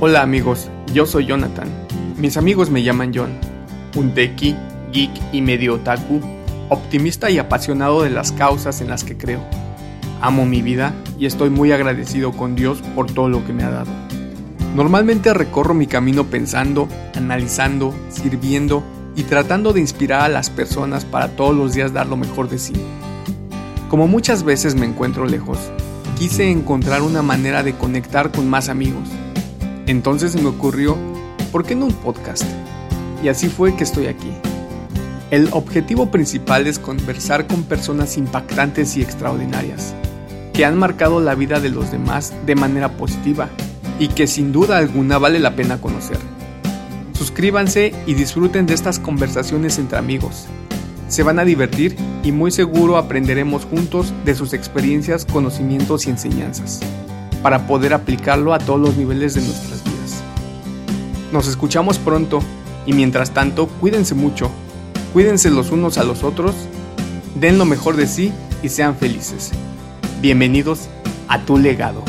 Hola amigos, yo soy Jonathan. Mis amigos me llaman John. Un teki, geek y medio otaku, optimista y apasionado de las causas en las que creo. Amo mi vida y estoy muy agradecido con Dios por todo lo que me ha dado. Normalmente recorro mi camino pensando, analizando, sirviendo y tratando de inspirar a las personas para todos los días dar lo mejor de sí. Como muchas veces me encuentro lejos, quise encontrar una manera de conectar con más amigos. Entonces me ocurrió, ¿por qué no un podcast? Y así fue que estoy aquí. El objetivo principal es conversar con personas impactantes y extraordinarias, que han marcado la vida de los demás de manera positiva y que sin duda alguna vale la pena conocer. Suscríbanse y disfruten de estas conversaciones entre amigos se van a divertir y muy seguro aprenderemos juntos de sus experiencias, conocimientos y enseñanzas, para poder aplicarlo a todos los niveles de nuestras vidas. Nos escuchamos pronto y mientras tanto cuídense mucho, cuídense los unos a los otros, den lo mejor de sí y sean felices. Bienvenidos a tu legado.